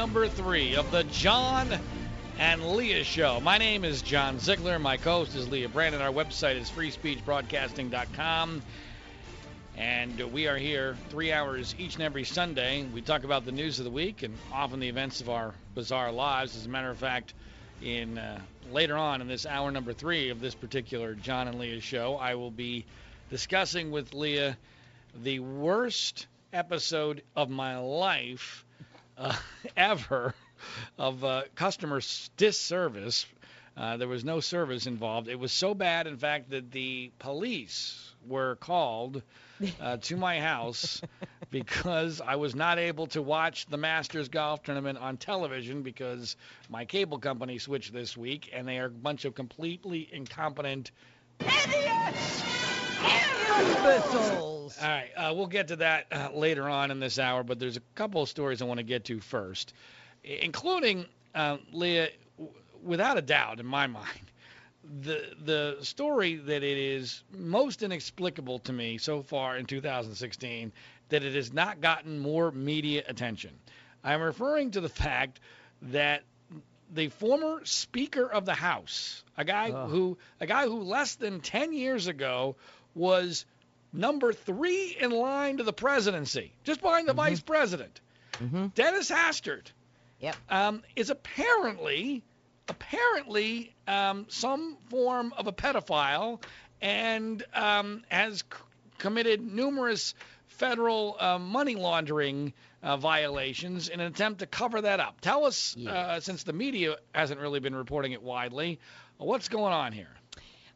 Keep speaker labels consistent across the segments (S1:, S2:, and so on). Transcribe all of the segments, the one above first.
S1: number three of the John and Leah Show. My name is John Ziegler. My co-host is Leah Brandon. Our website is freespeechbroadcasting.com. And we are here three hours each and every Sunday. We talk about the news of the week and often the events of our bizarre lives. As a matter of fact, in uh, later on in this hour number three of this particular John and Leah show, I will be discussing with Leah the worst episode of my life uh, ever of uh, customer disservice. Uh, there was no service involved. It was so bad, in fact, that the police were called uh, to my house because I was not able to watch the Masters Golf Tournament on television because my cable company switched this week, and they are a bunch of completely incompetent
S2: idiots. Imbeciles.
S1: All right, uh, we'll get to that uh, later on in this hour, but there's a couple of stories I want to get to first, including uh, Leah, w- without a doubt, in my mind, the the story that it is most inexplicable to me so far in 2016 that it has not gotten more media attention. I'm referring to the fact that the former Speaker of the House, a guy
S2: Ugh.
S1: who a guy who less than 10 years ago was number three in line to the presidency, just behind the vice president,
S2: Mm-hmm.
S1: Dennis Hastert,
S2: Yep.
S1: um, is apparently apparently um, some form of a pedophile and um, has c- committed numerous federal uh, money laundering uh, violations in an attempt to cover that up. Tell us, uh, since the media hasn't really been reporting it widely, uh, what's going on here?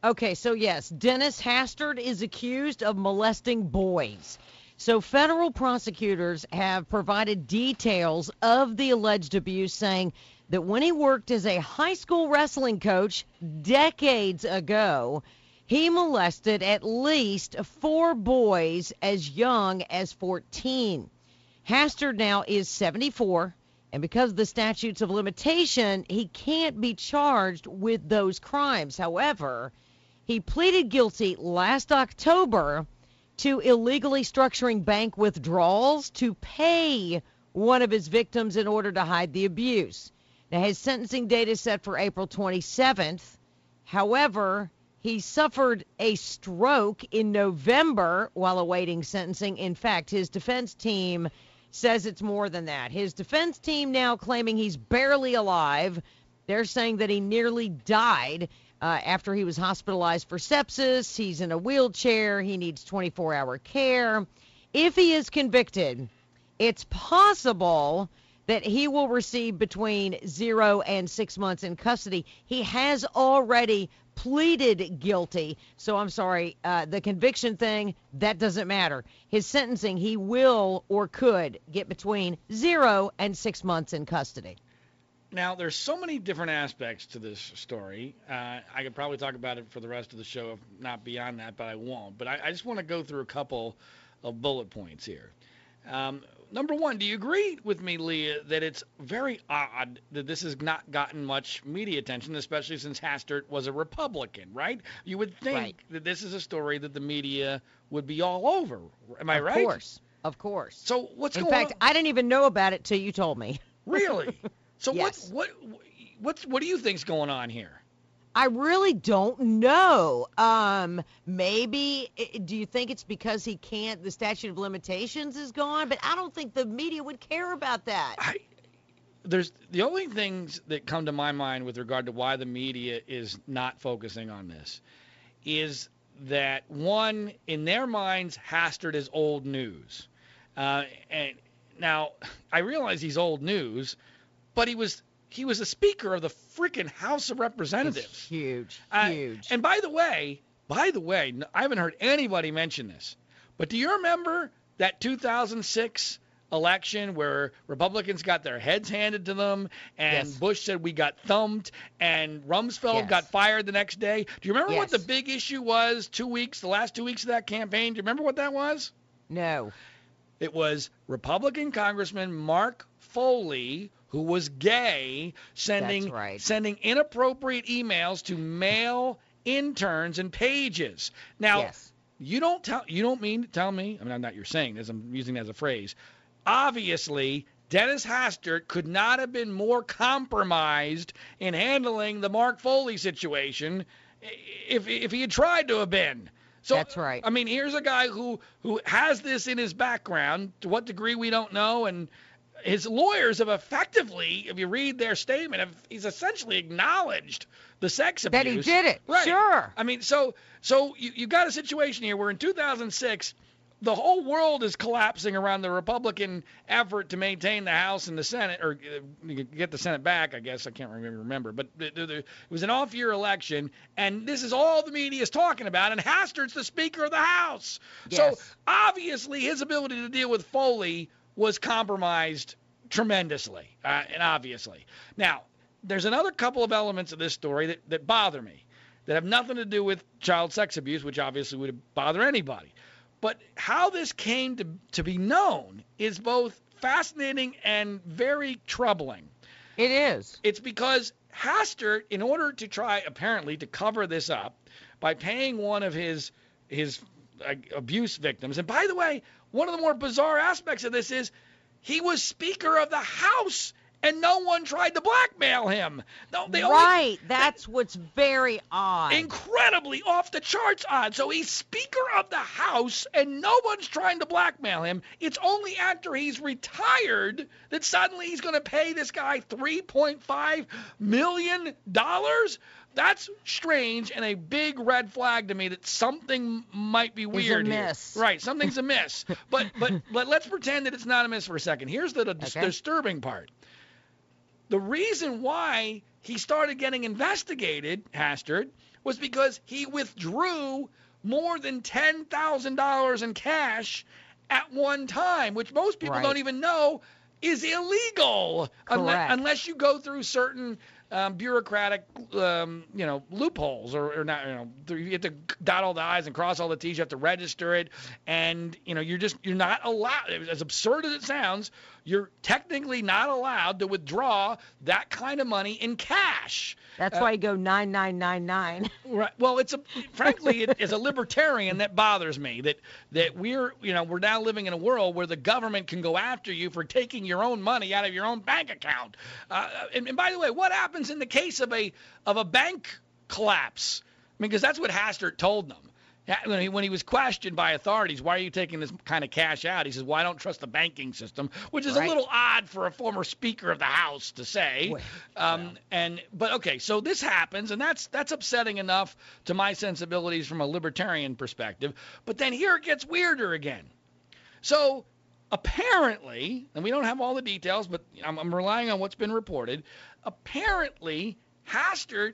S2: Okay, so yes, Dennis Hastert is accused of molesting boys. So federal prosecutors have provided details of the alleged abuse, saying that when he worked as a high school wrestling coach decades ago, he molested at least four boys as young as 14. Hastert now is 74, and because of the statutes of limitation, he can't be charged with those crimes. However, he pleaded guilty last October to illegally structuring bank withdrawals to pay one of his victims in order to hide the abuse. Now, his sentencing date is set for April 27th. However, he suffered a stroke in November while awaiting sentencing. In fact, his defense team says it's more than that. His defense team now claiming he's barely alive. They're saying that he nearly died uh, after he was hospitalized for sepsis. He's in a wheelchair. He needs 24 hour care. If he is convicted, it's possible that he will receive between zero and six months in custody. He has already pleaded guilty. So I'm sorry, uh, the conviction thing, that doesn't matter. His sentencing, he will or could get between zero and six months in custody.
S1: Now, there's so many different aspects to this story. Uh, I could probably talk about it for the rest of the show, if not beyond that, but I won't. But I, I just want to go through a couple of bullet points here. Um, number one, do you agree with me, Leah, that it's very odd that this has not gotten much media attention, especially since Hastert was a Republican, right? You would think
S2: Right.
S1: that this is a story that the media would be all over. Am I
S2: of
S1: right?
S2: Of course. Of course.
S1: So what's going on?
S2: in
S1: going
S2: fact,
S1: on?
S2: I didn't even know about it till you told me.
S1: Really? So
S2: Yes.
S1: what what what's what do you think's going on here?
S2: I really don't know. Um, maybe do you think it's because he can't? The statute of limitations is gone, but I don't think the media would care about that.
S1: I there's the only things that come to my mind with regard to why the media is not focusing on this is that one in their minds Hastert is old news. Uh, and now I realize he's old news, but he was he was a speaker of the freaking House of
S2: It's
S1: Representatives.
S2: huge,
S1: Uh,
S2: huge.
S1: And by the way, by the way, I haven't heard anybody mention this, but do you remember that 2006 election where Republicans got their heads handed to them and
S2: Yes.
S1: Bush said we got thumped and Rumsfeld
S2: Yes.
S1: got fired the next day? Do you remember what the big issue was 2 weeks the last 2 weeks of that campaign? Do you remember what that was?
S2: no.
S1: It was Republican Congressman Mark Foley, who was gay, sending
S2: right.
S1: sending inappropriate emails to male interns and pages. Now,
S2: yes.
S1: you don't tell you don't mean to tell me. I mean, I'm not you're saying this. I'm using it as a phrase. Obviously, Dennis Hastert could not have been more compromised in handling the Mark Foley situation if if he had tried to have been. So
S2: That's right.
S1: I mean, here's a guy who who has this in his background. To what degree we don't know, and his lawyers have effectively, if you read their statement, have, he's essentially acknowledged the sex abuse.
S2: That he did it.
S1: Right.
S2: Sure.
S1: I mean, so so you you got a situation here where in 2006 the whole world is collapsing around the Republican effort to maintain the House and the Senate, or uh, get the Senate back. I guess I can't remember, remember. but it was an off-year election, and this is all the media is talking about. And Hastert's the Speaker of the House,
S2: yes.
S1: so obviously his ability to deal with Foley was compromised tremendously, uh, and obviously. Now, there's another couple of elements of this story that, that bother me that have nothing to do with child sex abuse, which obviously would bother anybody. But how this came to, to be known is both fascinating and very troubling.
S2: It is.
S1: It's because Hastert, in order to try apparently to cover this up by paying one of his his abuse victims, and by the way, one of the more bizarre aspects of this is he was Speaker of the House and no one tried to blackmail him. No, they
S2: right.
S1: Only,
S2: That's what's very odd.
S1: Incredibly off the charts odd. So he's Speaker of the House, and no one's trying to blackmail him. It's only after he's retired that suddenly he's going to pay this guy 3.5 million dollars. That's strange and a big red flag to me that something might be weird. Right, something's amiss. but but but let's pretend that it's not amiss for a second. Here's the, the okay. disturbing part the reason why he started getting investigated, Hastert, was because he withdrew more than $10,000 in cash at one time, which most people
S2: right.
S1: don't even know is illegal
S2: unless,
S1: unless, you go through certain um, bureaucratic, um, you know, loopholes or, or, not. You know, you have to dot all the i's and cross all the t's. You have to register it, and you know, you're just you're not allowed. As absurd as it sounds, you're technically not allowed to withdraw that kind of money in cash.
S2: That's uh, why you go nine nine nine nine.
S1: Right. Well, it's a frankly, it, as a libertarian, that bothers me. That that we're you know we're now living in a world where the government can go after you for taking your own money out of your own bank account. Uh, and, and by the way, what happens in the case of a of a bank collapse? I mean, because that's what Hastert told them when he, when he was questioned by authorities, why are you taking this kind of cash out? He says, well, I don't trust the banking system, which is
S2: right.
S1: a little odd for a former Speaker of the House to say.
S2: Well,
S1: um. And but okay, so this happens, and that's that's upsetting enough to my sensibilities from a libertarian perspective. But then here it gets weirder again. So apparently, and we don't have all the details, but I'm, I'm relying on what's been reported. Apparently, Hastert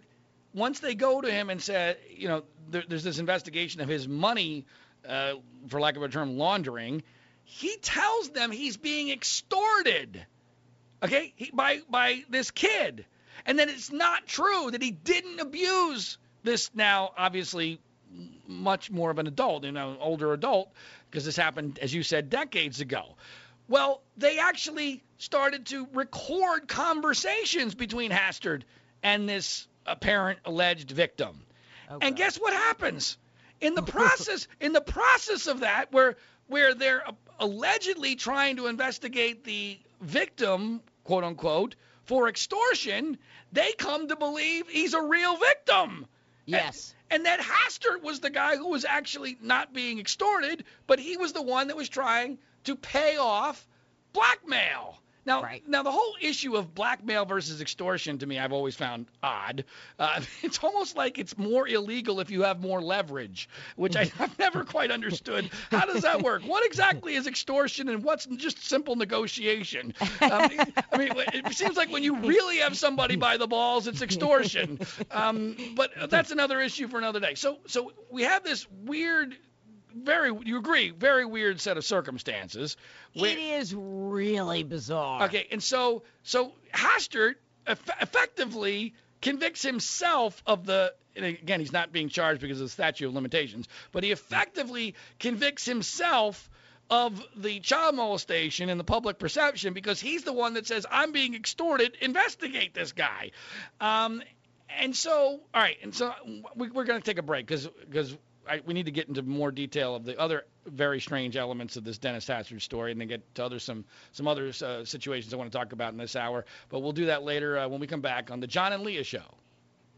S1: once they go to him and say, you know, there, there's this investigation of his money, uh, for lack of a term, laundering, he tells them he's being extorted, okay, he, by by this kid, and that it's not true that he didn't abuse this now obviously much more of an adult, you know, older adult, because this happened, as you said, decades ago. Well, they actually started to record conversations between Hastert and this apparent alleged victim.
S2: Okay.
S1: And guess what happens? In the process in the process of that where where they're allegedly trying to investigate the victim, quote unquote, for extortion, they come to believe he's a real victim.
S2: Yes.
S1: And, that Hastert was the guy who was actually not being extorted, but he was the one that was trying to pay off blackmail. Now,
S2: right.
S1: now the whole issue of blackmail versus extortion to me, I've always found odd. Uh, it's almost like it's more illegal if you have more leverage, which I, have never quite understood. How does that work? What exactly is extortion, and what's just simple negotiation? Um, I mean, it seems like when you really have somebody by the balls, it's extortion. Um, but that's another issue for another day. So, so we have this weird very you agree very weird set of circumstances
S2: it is really bizarre.
S1: Okay and so so hastert eff- effectively convicts himself of the and again he's not being charged because of the statute of limitations but he effectively convicts himself of the child molestation and the public perception because he's the one that says i'm being extorted investigate this guy. Um, and so all right and so we, we're going to take a break because because I, we need to get into more detail of the other very strange elements of this Dennis Hastert story, and then get to other some some other uh, situations I want to talk about in this hour. But we'll do that later uh, when we come back on the John and Leah Show.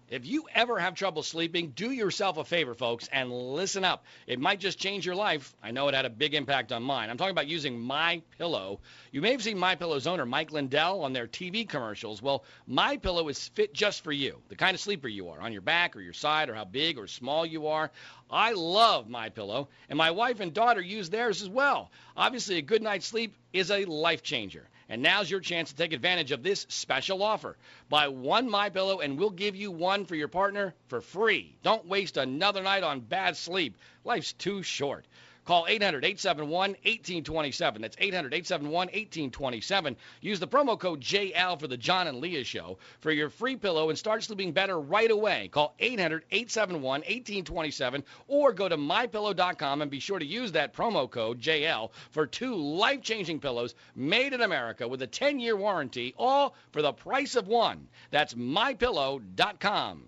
S1: If you ever have trouble sleeping, do yourself a favor, folks, and listen up. It might just change your life. I know it had a big impact on mine. I'm talking about using My Pillow. You may have seen My Pillow's owner Mike Lindell on their TV commercials. Well, My Pillow is fit just for you, the kind of sleeper you are, on your back or your side, or how big or small you are. I love My Pillow, and my wife and daughter use theirs as well. Obviously, a good night's sleep is a life changer. And now's your chance to take advantage of this special offer. Buy one My Pillow and we'll give you one for your partner for free. Don't waste another night on bad sleep. Life's too short. Call 800 871 1827. That's 800 871 1827. Use the promo code JL for the John and Leah Show for your free pillow and start sleeping better right away. Call 800 871 1827 or go to mypillow.com and be sure to use that promo code JL for two life changing pillows made in America with a 10 year warranty, all for the price of one. That's mypillow.com.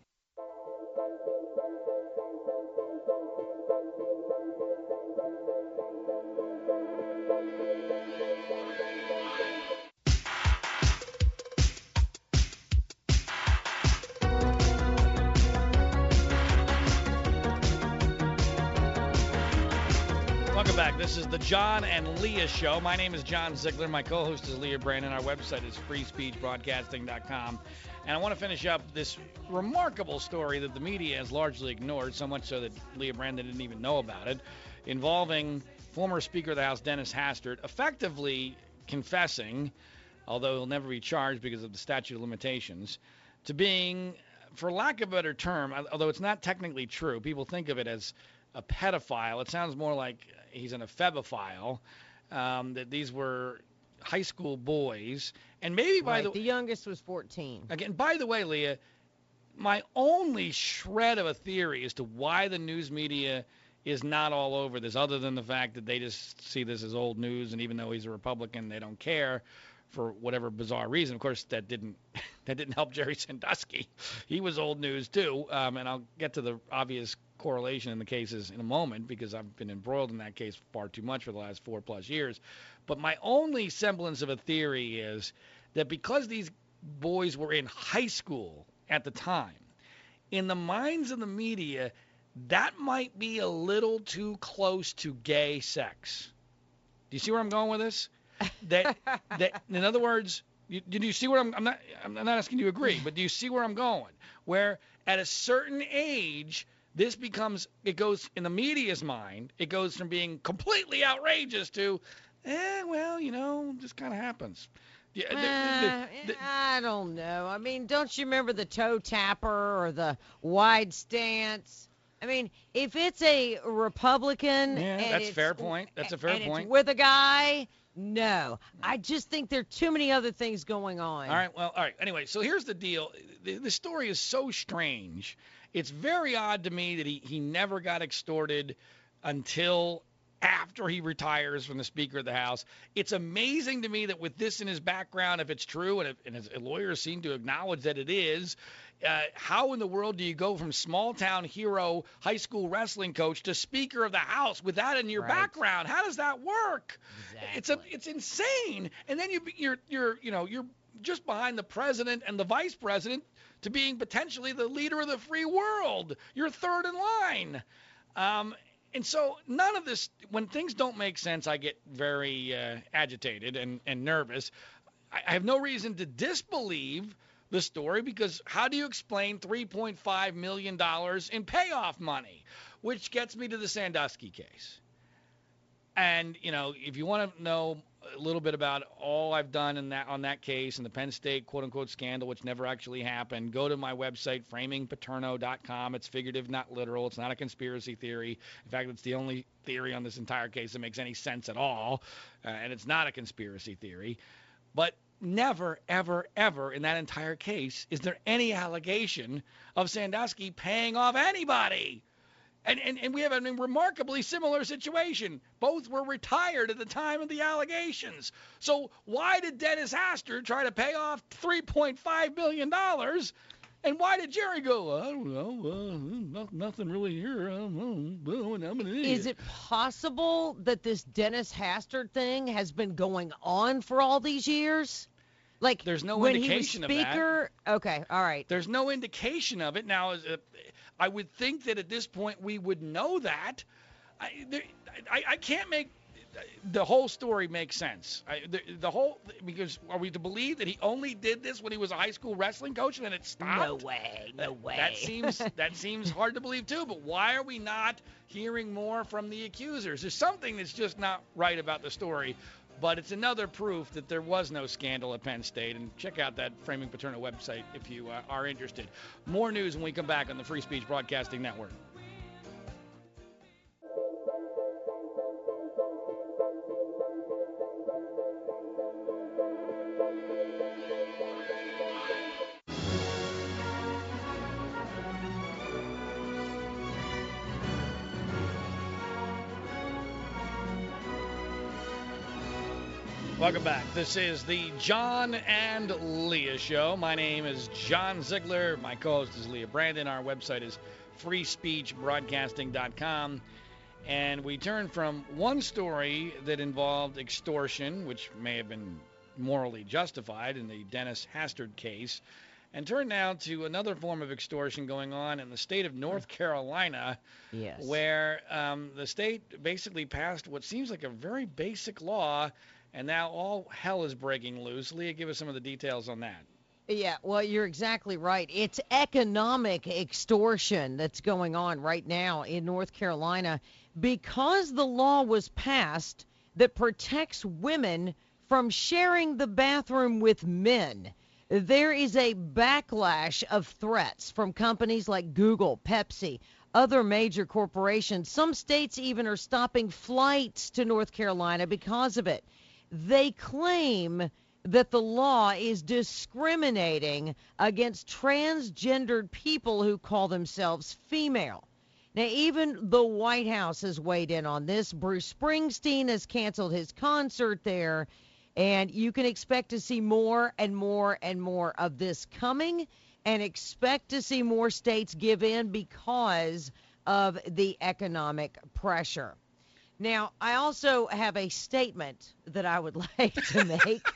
S1: Welcome back. This is the John and Leah Show. My name is John Ziegler. My co host is Leah Brandon. Our website is freespeechbroadcasting.com. And I want to finish up this remarkable story that the media has largely ignored, so much so that Leah Brandon didn't even know about it, involving former Speaker of the House Dennis Hastert effectively confessing, although he'll never be charged because of the statute of limitations, to being, for lack of a better term, although it's not technically true, people think of it as a pedophile. It sounds more like he's an ephebophile. Um, that these were high school boys, and maybe by
S2: right,
S1: the
S2: the youngest was 14.
S1: again, by the way, Leah, my only shred of a theory as to why the news media is not all over this, other than the fact that they just see this as old news, and even though he's a Republican, they don't care for whatever bizarre reason. Of course, that didn't that didn't help Jerry Sandusky. He was old news too, um, and I'll get to the obvious correlation in the cases in a moment because I've been embroiled in that case far too much for the last four plus years. But my only semblance of a theory is that because these boys were in high school at the time, in the minds of the media, that might be a little too close to gay sex. Do you see where I'm going with this? That, that in other words, you, did you see where I'm? I'm not. I'm not asking you to agree, but do you see where I'm going? Where at a certain age, this becomes it goes in the media's mind. It goes from being completely outrageous to, eh, well, you know, just kind of happens. Yeah, the- the-
S2: Uh,
S1: the-
S2: I don't know. I mean, don't you remember the toe tapper or the wide stance? I mean, if it's a Republican,
S1: Yeah, that's fair point. That's a fair point.
S2: With a guy, no. I just think there are too many other things going on.
S1: All right. Well, all right. Anyway, so here's the deal. The, the story is so strange. It's very odd to me that he, he never got extorted until after he retires from the Speaker of the House. It's amazing to me that with this in his background, if it's true, and, if, and his lawyers seem to acknowledge that it is, uh, how in the world do you go from small town hero, high school wrestling coach to Speaker of the House with that in your
S2: Right.
S1: background? How does that work? It's a it's insane. And then you you're you're you know you're just behind the president and the vice president to being potentially the leader of the free world. You're third in line. Um, and so none of this, when things don't make sense, I get very uh, agitated and, and nervous. I, I have no reason to disbelieve the story because how do you explain $3.5 million in payoff money? Which gets me to the Sandusky case. And you know, if you want to know a little bit about all I've done in that on that case and the Penn State quote unquote scandal, which never actually happened, go to my website framingpaterno.com. It's figurative, not literal. It's not a conspiracy theory. In fact, it's the only theory on this entire case that makes any sense at all, uh, and it's not a conspiracy theory. But never, ever, ever in that entire case is there any allegation of Sandusky paying off anybody. And, and, and we have a remarkably similar situation. Both were retired at the time of the allegations. So why did Dennis Hastert try to pay off $3.5 million? And why did Jerry go? I don't know. Uh, no, nothing really here. I don't know. I'm an idiot.
S2: Is it possible that this Dennis Hastert thing has been going on for all these years? Like
S1: There's no
S2: when
S1: indication
S2: he
S1: of
S2: was
S1: that.
S2: speaker. Okay, all right.
S1: There's no indication of it. Now, is it, I would think that at this point we would know that. I, there, I, I can't make the whole story make sense. I, the, the whole because are we to believe that he only did this when he was a high school wrestling coach and then it stopped?
S2: No way, no way.
S1: That seems that seems hard to believe too. But why are we not hearing more from the accusers? There's something that's just not right about the story. But it's another proof that there was no scandal at Penn State. And check out that Framing Paterno website if you uh, are interested. More news when we come back on the Free Speech Broadcasting Network. Welcome back. This is the John and Leah Show. My name is John Ziegler. My co host is Leah Brandon. Our website is freespeechbroadcasting.com. And we turn from one story that involved extortion, which may have been morally justified in the Dennis Hastert case, and turn now to another form of extortion going on in the state of North Carolina,
S2: Yes.
S1: where um, the state basically passed what seems like a very basic law, and now all hell is breaking loose. Leah, give us some of the details on that.
S2: Yeah, well, you're exactly right. It's economic extortion that's going on right now in North Carolina because the law was passed that protects women from sharing the bathroom with men. There is a backlash of threats from companies like Google, Pepsi, other major corporations. Some states even are stopping flights to North Carolina because of it. They claim that the law is discriminating against transgendered people who call themselves female. Now, even the White House has weighed in on this. Bruce Springsteen has canceled his concert there, and you can expect to see more and more and more of this coming, and expect to see more states give in because of the economic pressure. Now, I also have a statement that I would like to make.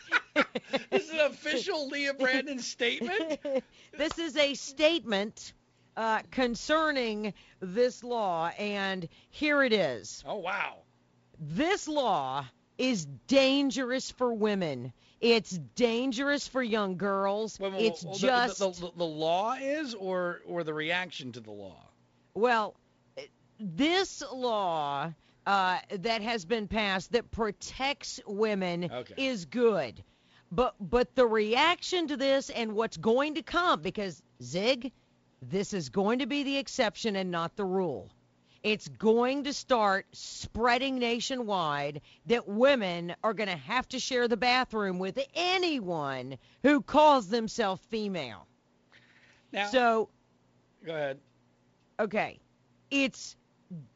S1: This is an official Leah Brandon statement.
S2: this is a statement uh, concerning this law, and here it is.
S1: Oh, wow.
S2: This law is dangerous for women. It's dangerous for young girls.
S1: Wait, wait,
S2: it's
S1: the-
S2: just
S1: the, the, the law is, or or the reaction to the law.
S2: Well, this law uh, that has been passed that protects women
S1: Okay.
S2: is good. But but the reaction to this and what's going to come because Zig, this is going to be the exception and not the rule. It's going to start spreading nationwide that women are going to have to share the bathroom with anyone who calls themselves female.
S1: Now,
S2: So
S1: go ahead.
S2: okay, it's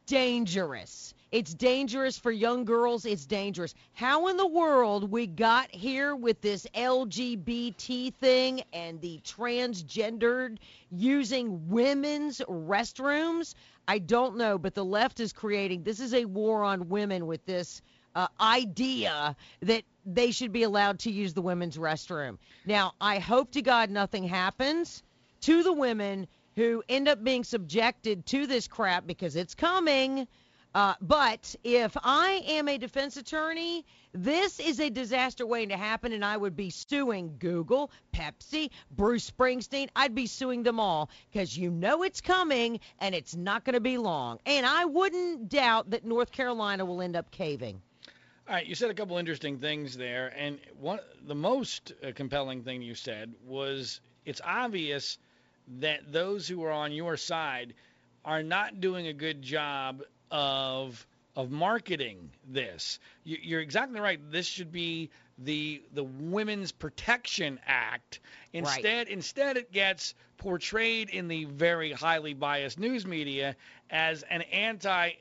S2: dangerous. It's dangerous for young girls. It's dangerous. How in the world we got here with this LGBT thing and the transgendered using women's restrooms? I don't know, but the left is creating this is a war on women with this uh, idea that they should be allowed to use the women's restroom. Now, I hope to God nothing happens to the women who end up being subjected to this crap because it's coming. Uh, but if I am a defense attorney, this is a disaster waiting to happen, and I would be suing Google, Pepsi, Bruce Springsteen. I'd be suing them all because you know it's coming and it's not going to be long. And I wouldn't doubt that North Carolina will end up caving.
S1: All right, you said a couple interesting things there, and one the most uh, compelling thing you said was it's obvious that those who are on your side are not doing a good job of of marketing this. You're exactly right. This should be the the Women's Protection Act. Instead,
S2: right.
S1: instead it gets portrayed in the very highly biased news media as an anti-LBGT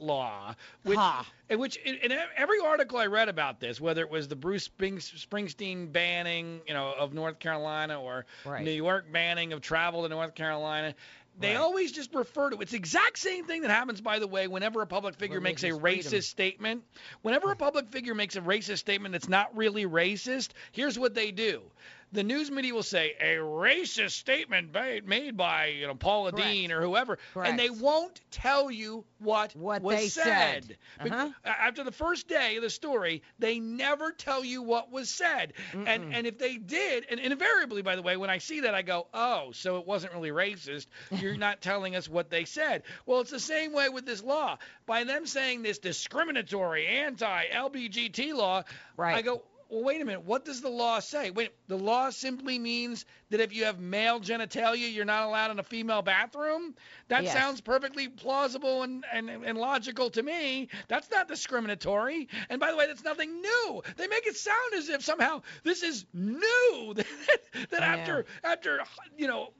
S1: law, which,
S2: ha.
S1: which in, in every article I read about this, whether it was the Bruce Springsteen banning, you know, of North Carolina or
S2: right.
S1: New York banning of travel to North Carolina, they
S2: Right.
S1: always just refer to it's the exact same thing that happens, by the way, whenever a public figure makes a racist
S2: freedom.
S1: statement. Whenever a public figure makes a racist statement that's not really racist, here's what they do. The news media will say a racist statement made, by you know Paula
S2: Correct.
S1: Deen or whoever,
S2: Correct.
S1: and they won't tell you what,
S2: What
S1: was
S2: they said.
S1: Bec-
S2: Uh-huh.
S1: After the first day of the story, they never tell you what was said. And and if they did, and, and invariably, by the way, when I see that, I go, oh, so it wasn't really racist. You're not telling us what they said. Well, it's the same way with this law. By them saying this discriminatory anti-LBGT law,
S2: Right.
S1: I go, well, wait a minute. What does the law say? Wait, the law simply means that if you have male genitalia, you're not allowed in a female bathroom. That
S2: Yes.
S1: sounds perfectly plausible and, and, and logical to me. That's not discriminatory. And by the way, that's nothing new. They make it sound as if somehow this is new. that that after after you know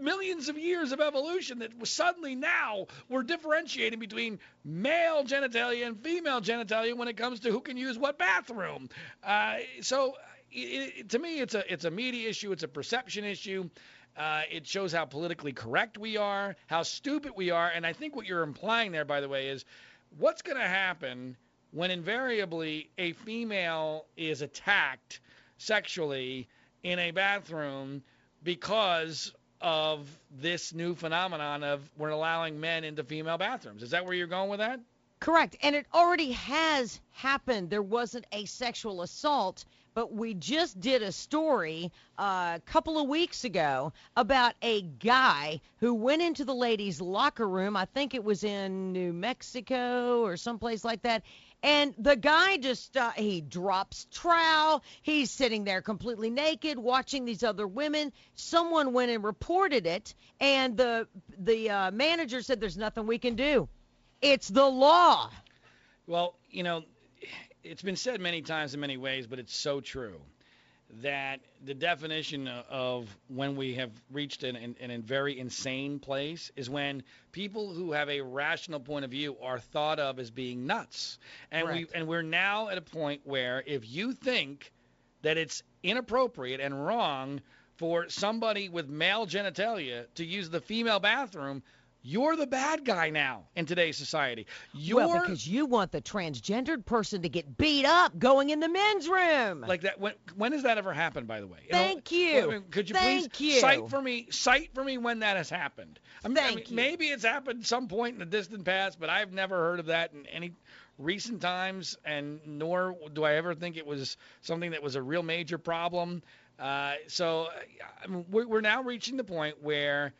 S1: millions of years of evolution, that suddenly now we're differentiating between male genitalia and female genitalia when it comes to who can use what bathroom. Uh, so it, it, to me, it's a it's a media issue. It's a perception issue. Uh, it shows how politically correct we are, how stupid we are, and I think what you're implying there, by the way, is what's going to happen when invariably a female is attacked sexually in a bathroom because of this new phenomenon of we're allowing men into female bathrooms. Is that where you're going with that?
S2: Correct. And it already has happened. There wasn't a sexual assault, but we just did a story uh, a couple of weeks ago about a guy who went into the ladies' locker room. I think it was in New Mexico or someplace like that. And the guy just uh, he drops trowel. He's sitting there completely naked, watching these other women. Someone went and reported it, and the the uh, manager said, "There's nothing we can do. It's the law."
S1: Well, you know, it's been said many times in many ways, but it's so true that the definition of when we have reached an, an, an very insane place is when people who have a rational point of view are thought of as being nuts. And we and we're now at a point where if you think that it's inappropriate and wrong for somebody with male genitalia to use the female bathroom, you're the bad guy now in today's society. You're
S2: Well, because you want the transgendered person to get beat up going in the men's room.
S1: like that. When when has that ever happened? By the way. know,
S2: Thank you.
S1: I mean, could you
S2: Thank
S1: please
S2: you.
S1: cite for me cite for me when that has happened? I mean, I
S2: Thank
S1: mean,
S2: you.
S1: maybe it's happened some point in the distant past, but I've never heard of that in any recent times, and nor do I ever think it was something that was a real major problem. Uh, so I mean, we're now reaching the point where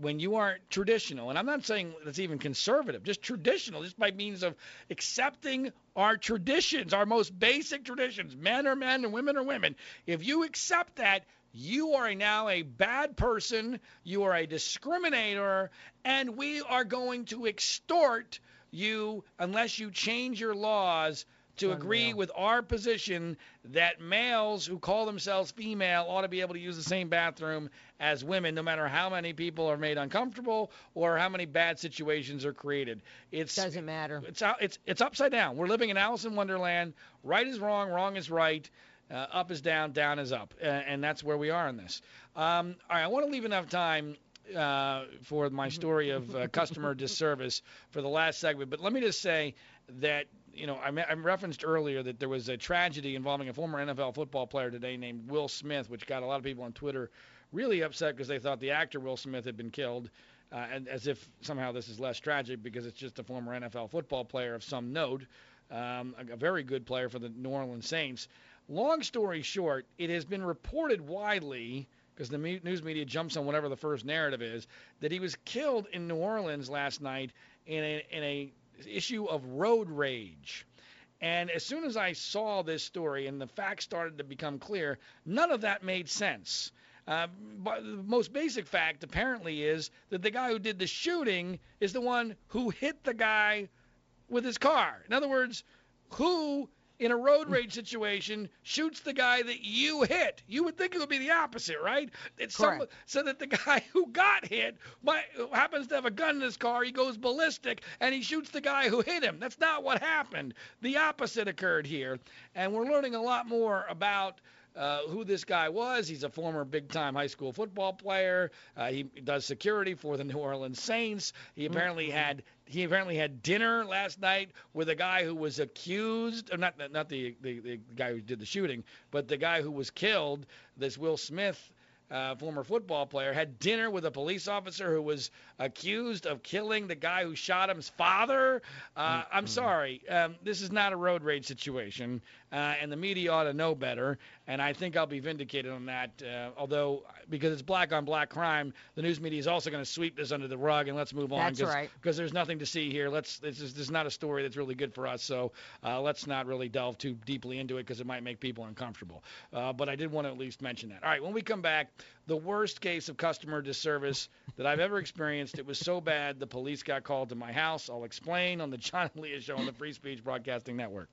S1: when you aren't traditional, and I'm not saying that's even conservative, just traditional, just by means of accepting our traditions, our most basic traditions, men are men and women are women. If you accept that, you are now a bad person, you are a discriminator, and we are going to extort you unless you change your laws to agree with our position that males who call themselves female ought to be able to use the same bathroom as women, no matter how many people are made uncomfortable or how many bad situations are created. It
S2: Doesn't matter.
S1: it's it's it's upside down. We're living in Alice in Wonderland. Right is wrong, wrong is right. Uh, up is down, down is up, uh, and that's where we are in this. Um, all right, I want to leave enough time uh, for my story of uh, customer disservice for the last segment, but let me just say that you know I, I referenced earlier that there was a tragedy involving a former NFL football player today named Will Smith, which got a lot of people on Twitter really upset because they thought the actor Will Smith had been killed. Uh, and as if somehow this is less tragic because it's just a former NFL football player of some note, um, a, a very good player for the New Orleans Saints. Long story short, it has been reported widely because the me- news media jumps on whatever the first narrative is that he was killed in New Orleans last night in a in a issue of road rage. And as soon as I saw this story and the facts started to become clear, none of that made sense. Uh, but the most basic fact apparently is that the guy who did the shooting is the one who hit the guy with his car. In other words, who in a road rage situation shoots the guy that you hit. You would think it would be the opposite, right? It's Some, so that the guy who got hit might, happens to have a gun in his car. He goes ballistic and he shoots the guy who hit him. That's not what happened. The opposite occurred here, and we're learning a lot more about. Uh, who this guy was. He's a former big time high school football player. Uh, he does security for the New Orleans Saints. He apparently had he apparently had dinner last night with a guy who was accused, or not not the, the the guy who did the shooting, but the guy who was killed. This Will Smith. Uh, former football player had dinner with a police officer who was accused of killing the guy who shot him's father. Uh, I'm sorry, um, this is not a road rage situation, uh, and the media ought to know better. And I think I'll be vindicated on that. Uh, although, because it's black on black crime, the news media is also going to sweep this under the rug and let's move on.
S2: That's
S1: cause,
S2: right.
S1: Because there's nothing to see here. Let's. This is, this is not a story that's really good for us. So uh, let's not really delve too deeply into it because it might make people uncomfortable. Uh, but I did want to at least mention that. All right, when we come back, the worst case of customer disservice that I've ever experienced. It was so bad the police got called to my house. I'll explain on the John Leah Show on the Free Speech Broadcasting Network.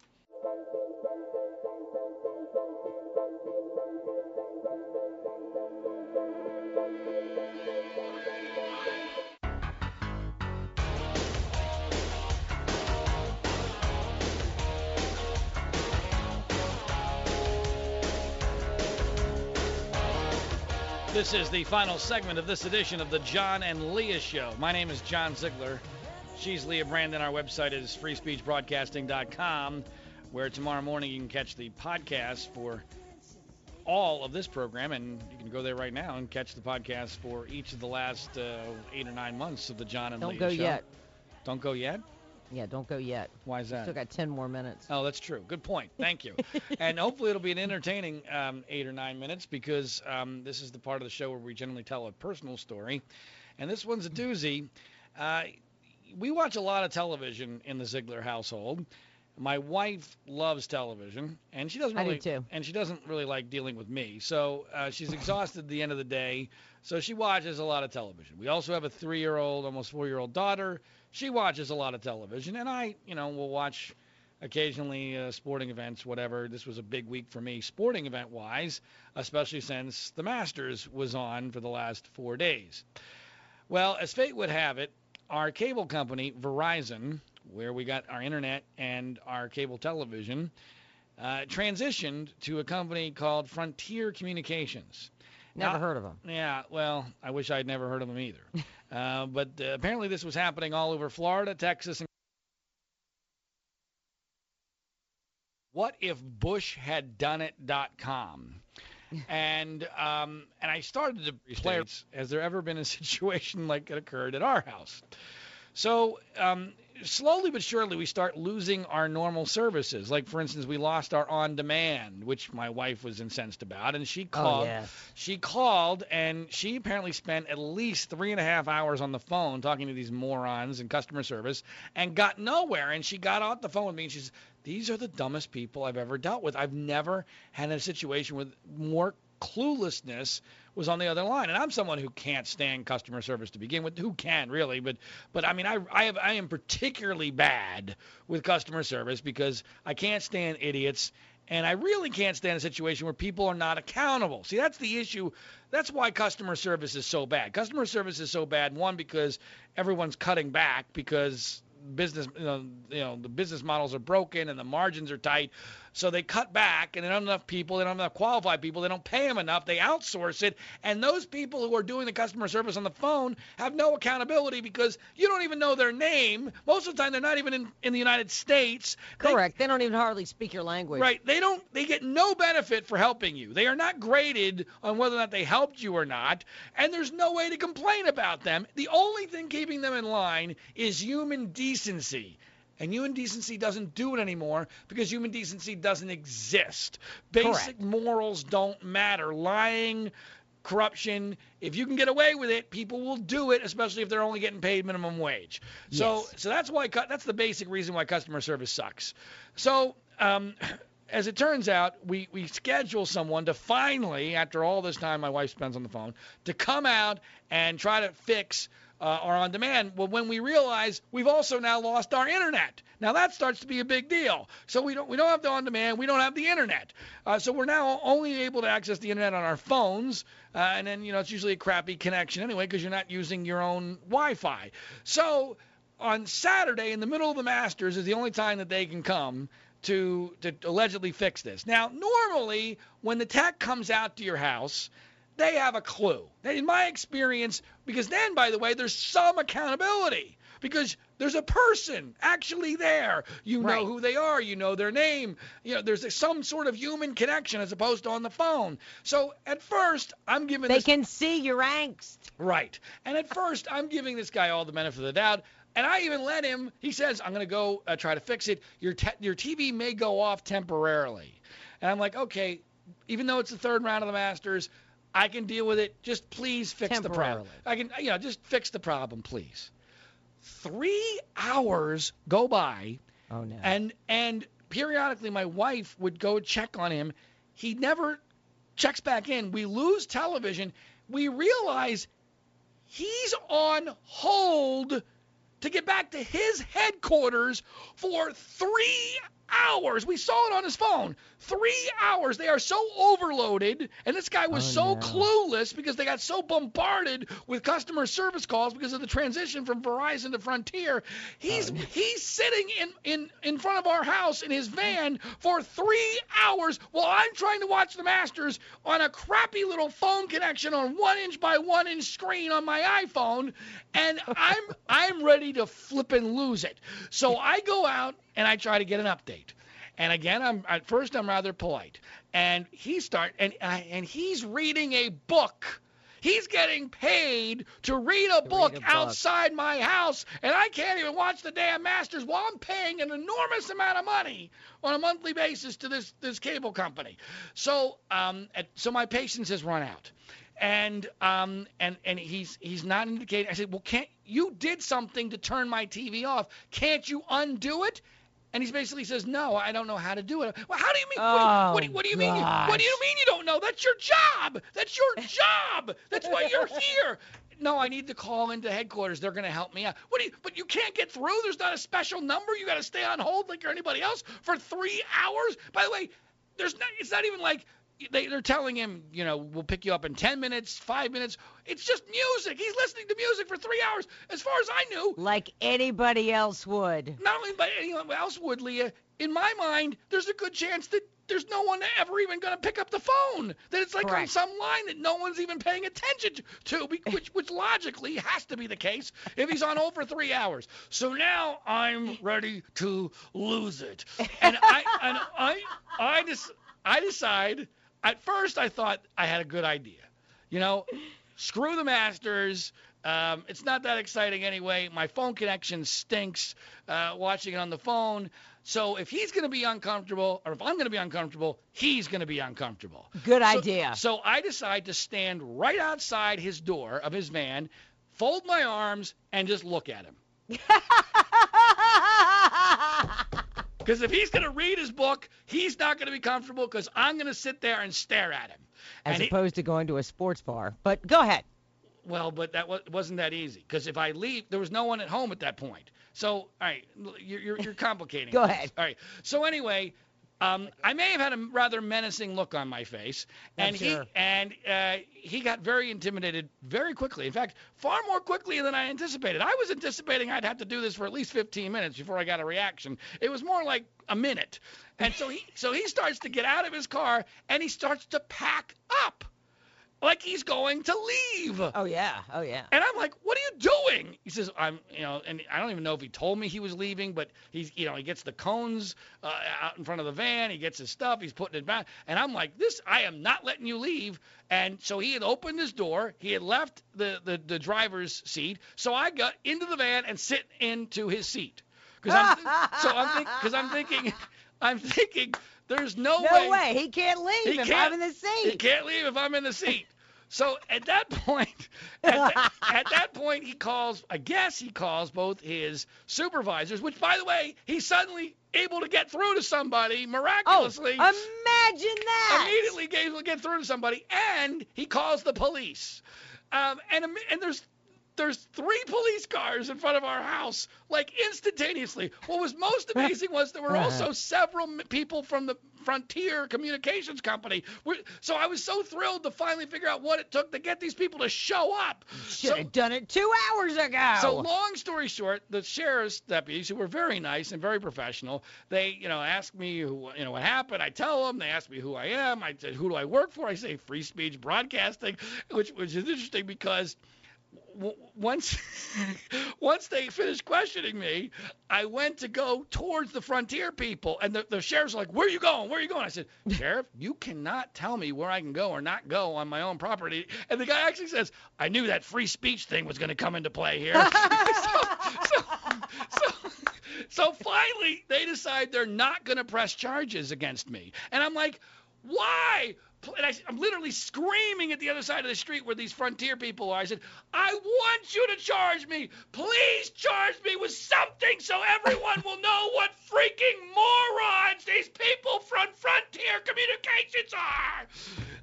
S1: This is the final segment of this edition of the John and Leah Show. My name is John Ziegler. She's Leah Brandon. Our website is freespeechbroadcasting.com, where tomorrow morning you can catch the podcast for all of this program, and you can go there right now and catch the podcast for each of the last uh, eight or nine months of the John and
S2: Don't
S1: Leah
S2: go
S1: Show.
S2: yet.
S1: Don't go yet.
S2: Yeah, don't go yet.
S1: Why is that?
S2: Still got 10 more minutes.
S1: Oh, that's true. Good point. Thank you. and hopefully it'll be an entertaining um, eight or nine minutes because um, this is the part of the show where we generally tell a personal story, and this one's a doozy. Uh, we watch a lot of television in the Ziegler household. My wife loves television, and she doesn't
S2: I do
S1: really,
S2: too.
S1: and she doesn't really like dealing with me. So uh, she's exhausted at the end of the day. So she watches a lot of television. We also have a three-year-old, almost four-year-old daughter. She watches a lot of television, and I, you know, will watch occasionally uh, sporting events, whatever. This was a big week for me, sporting event wise, especially since the Masters was on for the last four days. Well, as fate would have it, our cable company, Verizon, where we got our internet and our cable television, uh, transitioned to a company called Frontier Communications.
S2: Never heard of them.
S1: Yeah, well, I wish I'd never heard of them either. uh, but uh, apparently, this was happening all over Florida, Texas, and what if Bush had done it.com. and um, and I started to play. Has there ever been a situation like it occurred at our house? So um, slowly but surely, we start losing our normal services. Like for instance, we lost our on-demand, which my wife was incensed about, and she oh, called.
S2: Oh, yes.
S1: She called, and she apparently spent at least three and a half hours on the phone talking to these morons in customer service, and got nowhere. And she got off the phone with me, and she she's, "These are the dumbest people I've ever dealt with. I've never had a situation with more cluelessness was on the other line. And I'm someone who can't stand customer service to begin with. Who can really? But but I mean I I have I am particularly bad with customer service because I can't stand idiots. And I really can't stand a situation where people are not accountable. See, that's the issue. That's why customer service is so bad. Customer service is so bad, one, because everyone's cutting back because business you know, you know the business models are broken and the margins are tight so they cut back and they don't have enough people they don't have enough qualified people they don't pay them enough they outsource it and those people who are doing the customer service on the phone have no accountability because you don't even know their name most of the time they're not even in, in the united states They-
S2: Correct. They don't even hardly speak your language.
S1: Right. They don't they get no benefit for helping you. They are not graded on whether or not they helped you or not, and there's no way to complain about them. The only thing keeping them in line is human decency. And human decency doesn't do it anymore because human decency doesn't exist. Basic
S2: Correct.
S1: morals don't matter. Lying, corruption, if you can get away with it, people will do it, especially if they're only getting paid minimum wage. So
S2: Yes.
S1: so that's why that's the basic reason why customer service sucks. So um, as it turns out, we, we schedule someone to finally, after all this time my wife spends on the phone, to come out and try to fix uh, our on demand. Well, when we realize we've also now lost our internet. Now that starts to be a big deal. So we don't we don't have the on demand, we don't have the internet. Uh, so we're now only able to access the internet on our phones, uh, and then you know it's usually a crappy connection anyway because you're not using your own Wi-Fi. So on Saturday in the middle of the Masters is the only time that they can come to to allegedly fix this. Now, normally when the tech comes out to your house, they have a clue. In my experience, because then by the way, there's some accountability because there's a person actually there. You know who they are, you know their name. You know, there's some sort of human connection as opposed to on the phone. So at first, I'm giving
S2: They
S1: this
S2: can see your angst.
S1: Right. And at first, I'm giving this guy all the benefit of the doubt. And I even let him. He says, "I'm going to go uh, try to fix it. Your te- your TV may go off temporarily." And I'm like, "Okay, even though it's the third round of the Masters, I can deal with it. Just please fix the problem. I can, you know, just fix the problem, please." Three hours go by,
S2: Oh no.
S1: and and periodically my wife would go check on him. He never checks back in. We lose television. We realize he's on hold to get back to his headquarters for three hours. We saw it on his phone. Three hours. They are so overloaded, and this guy was
S2: Oh,
S1: so
S2: no.
S1: clueless because they got so bombarded with customer service calls because of the transition from Verizon to Frontier. He's
S2: Oh, no.
S1: he's sitting in, in in front of our house in his van for three hours while I'm trying to watch the Masters on a crappy little phone connection on one inch by one inch screen on my iPhone, and I'm I'm ready to flip and lose it. So I go out and I try to get an update. And again, I'm at first I'm rather polite, and he start and and he's reading a book. He's getting paid to read a, book,
S2: a book.
S1: outside my house, and I can't even watch the damn Masters while I'm paying an enormous amount of money on a monthly basis to this this cable company. So um, so my patience has run out, and um and and he's he's not indicating. I said, well, can't you did something to turn my TV off? Can't you undo it? And he basically says, no, I don't know how to do it. Well, how do you mean? what, do you, what, do you, what do you mean? What do you
S2: oh,
S1: mean you don't know? That's your job. That's your job. That's why you're here. No, I need to call into headquarters. They're going to help me out. What do you? But you can't get through. There's not a special number. You got to stay on hold like you're anybody else for three hours. By the way, there's not. It's not even like they, they're telling him, you know, we'll pick you up in 10 minutes, five minutes. It's just music. He's listening to music for three hours. As far as I knew,
S2: like anybody else would.
S1: not only by anyone else would, Leah, in my mind, there's a good chance that there's no one ever even going to pick up the phone. That it's like on some line that no one's even paying attention to, which, which logically has to be the case if he's on over three hours. So now I'm ready to lose it, and I and I I just I decide. At first, I thought I had a good idea. You know, screw the Masters. Um, it's not that exciting anyway. My phone connection stinks uh, watching it on the phone. So if he's going to be uncomfortable, or if I'm going to be uncomfortable, he's going to be uncomfortable.
S2: Good
S1: So-
S2: idea.
S1: So I decide to stand right outside his door of his van, fold my arms, and just look at him. Because if he's going to read his book, he's not going to be comfortable because I'm going to sit there and stare at him.
S2: As
S1: And he-
S2: opposed to going to a sports bar. But go ahead.
S1: Well, but that wa- wasn't that easy because if I leave, there was no one at home at that point. So, all right, you're you're, you're complicating.
S2: Go ahead.
S1: All right. So anyway, um, I may have had a rather menacing look on my face,
S2: I'm
S1: and he
S2: sure.
S1: and uh, he got very intimidated very quickly. In fact, far more quickly than I anticipated. I was anticipating I'd have to do this for at least 15 minutes before I got a reaction. It was more like a minute. And so he so he starts to get out of his car and he starts to pack up, like he's going to leave.
S2: Oh yeah. Oh yeah.
S1: And I'm like, what are you doing? He says, I'm, you know, and I don't even know if he told me he was leaving, but he's, you know, he gets the cones uh, out in front of the van, he gets his stuff, he's putting it back, and I'm like, this, I am not letting you leave. And so he had opened his door, he had left the the, the driver's seat, so I got into the van and sit into his seat, because I'm, so I'm, think, because I'm thinking, I'm thinking, there's no, way
S2: No way. He can't leave
S1: He
S2: if
S1: can't-
S2: I'm in the seat.
S1: he can't leave if I'm in the seat. So at that point, at, that- at that point, he calls. I guess he calls both his supervisors, which, by the way, he's suddenly able to get through to somebody miraculously.
S2: Oh, imagine that.
S1: immediately able to get through to somebody, and he calls the police. Um, and and there's there's three police cars in front of our house, like instantaneously. What was most amazing was there were also several people from the Frontier Communications Company. So I was so thrilled to finally figure out what it took to get these people to show up.
S2: Should
S1: So-
S2: have done it two hours ago.
S1: so long story short, the sheriff's deputies, who were very nice and very professional, they, you know, asked me, who, you know, what happened. I tell them. They ask me who I am. I said, who do I work for? I say Free Speech Broadcasting, which which is interesting because once once they finished questioning me, I went to go towards the frontier people, and the, the sheriff's like, "Where are you going? Where are you going?" I said, "Sheriff, you cannot tell me where I can go or not go on my own property." And the guy actually says, "I knew that free speech thing was going to come into play here." so, so, so, so finally, they decide they're not going to press charges against me, and I'm like, "Why?" And I, I'm literally screaming at the other side of the street where these frontier people are. I said, I want you to charge me. Please charge me with something so everyone will know what freaking morons these people from Frontier Communications are.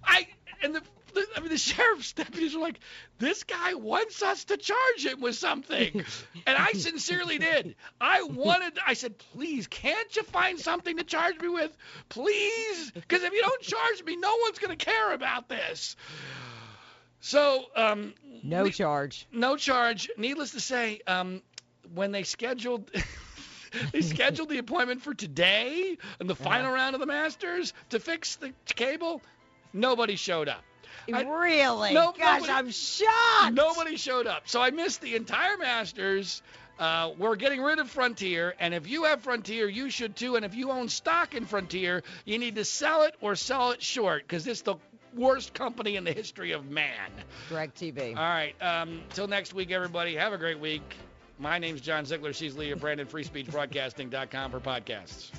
S1: I and the, the I mean the sheriff's deputies are like, this guy wants us to charge him with something, and I sincerely did. I wanted. I said, please, can't you find something to charge me with, please? Because if you don't charge me, no one's gonna care about this. So, um,
S2: no
S1: we-
S2: charge.
S1: no charge. Needless to say, um, when they scheduled they scheduled the appointment for today and the final round of the Masters to fix the cable, nobody showed up. I-
S2: really?
S1: no,
S2: Gosh,
S1: nobody-
S2: I'm shocked.
S1: Nobody showed up. So I missed the entire Masters. Uh, we're getting rid of Frontier, and if you have Frontier, you should too. And if you own stock in Frontier, you need to sell it or sell it short because it's the worst company in the history of man.
S2: DirecTV.
S1: All right. Um, till next week, everybody. Have a great week. My name's John Ziegler. She's Leah Brandon. FreeSpeechBroadcasting.com for podcasts.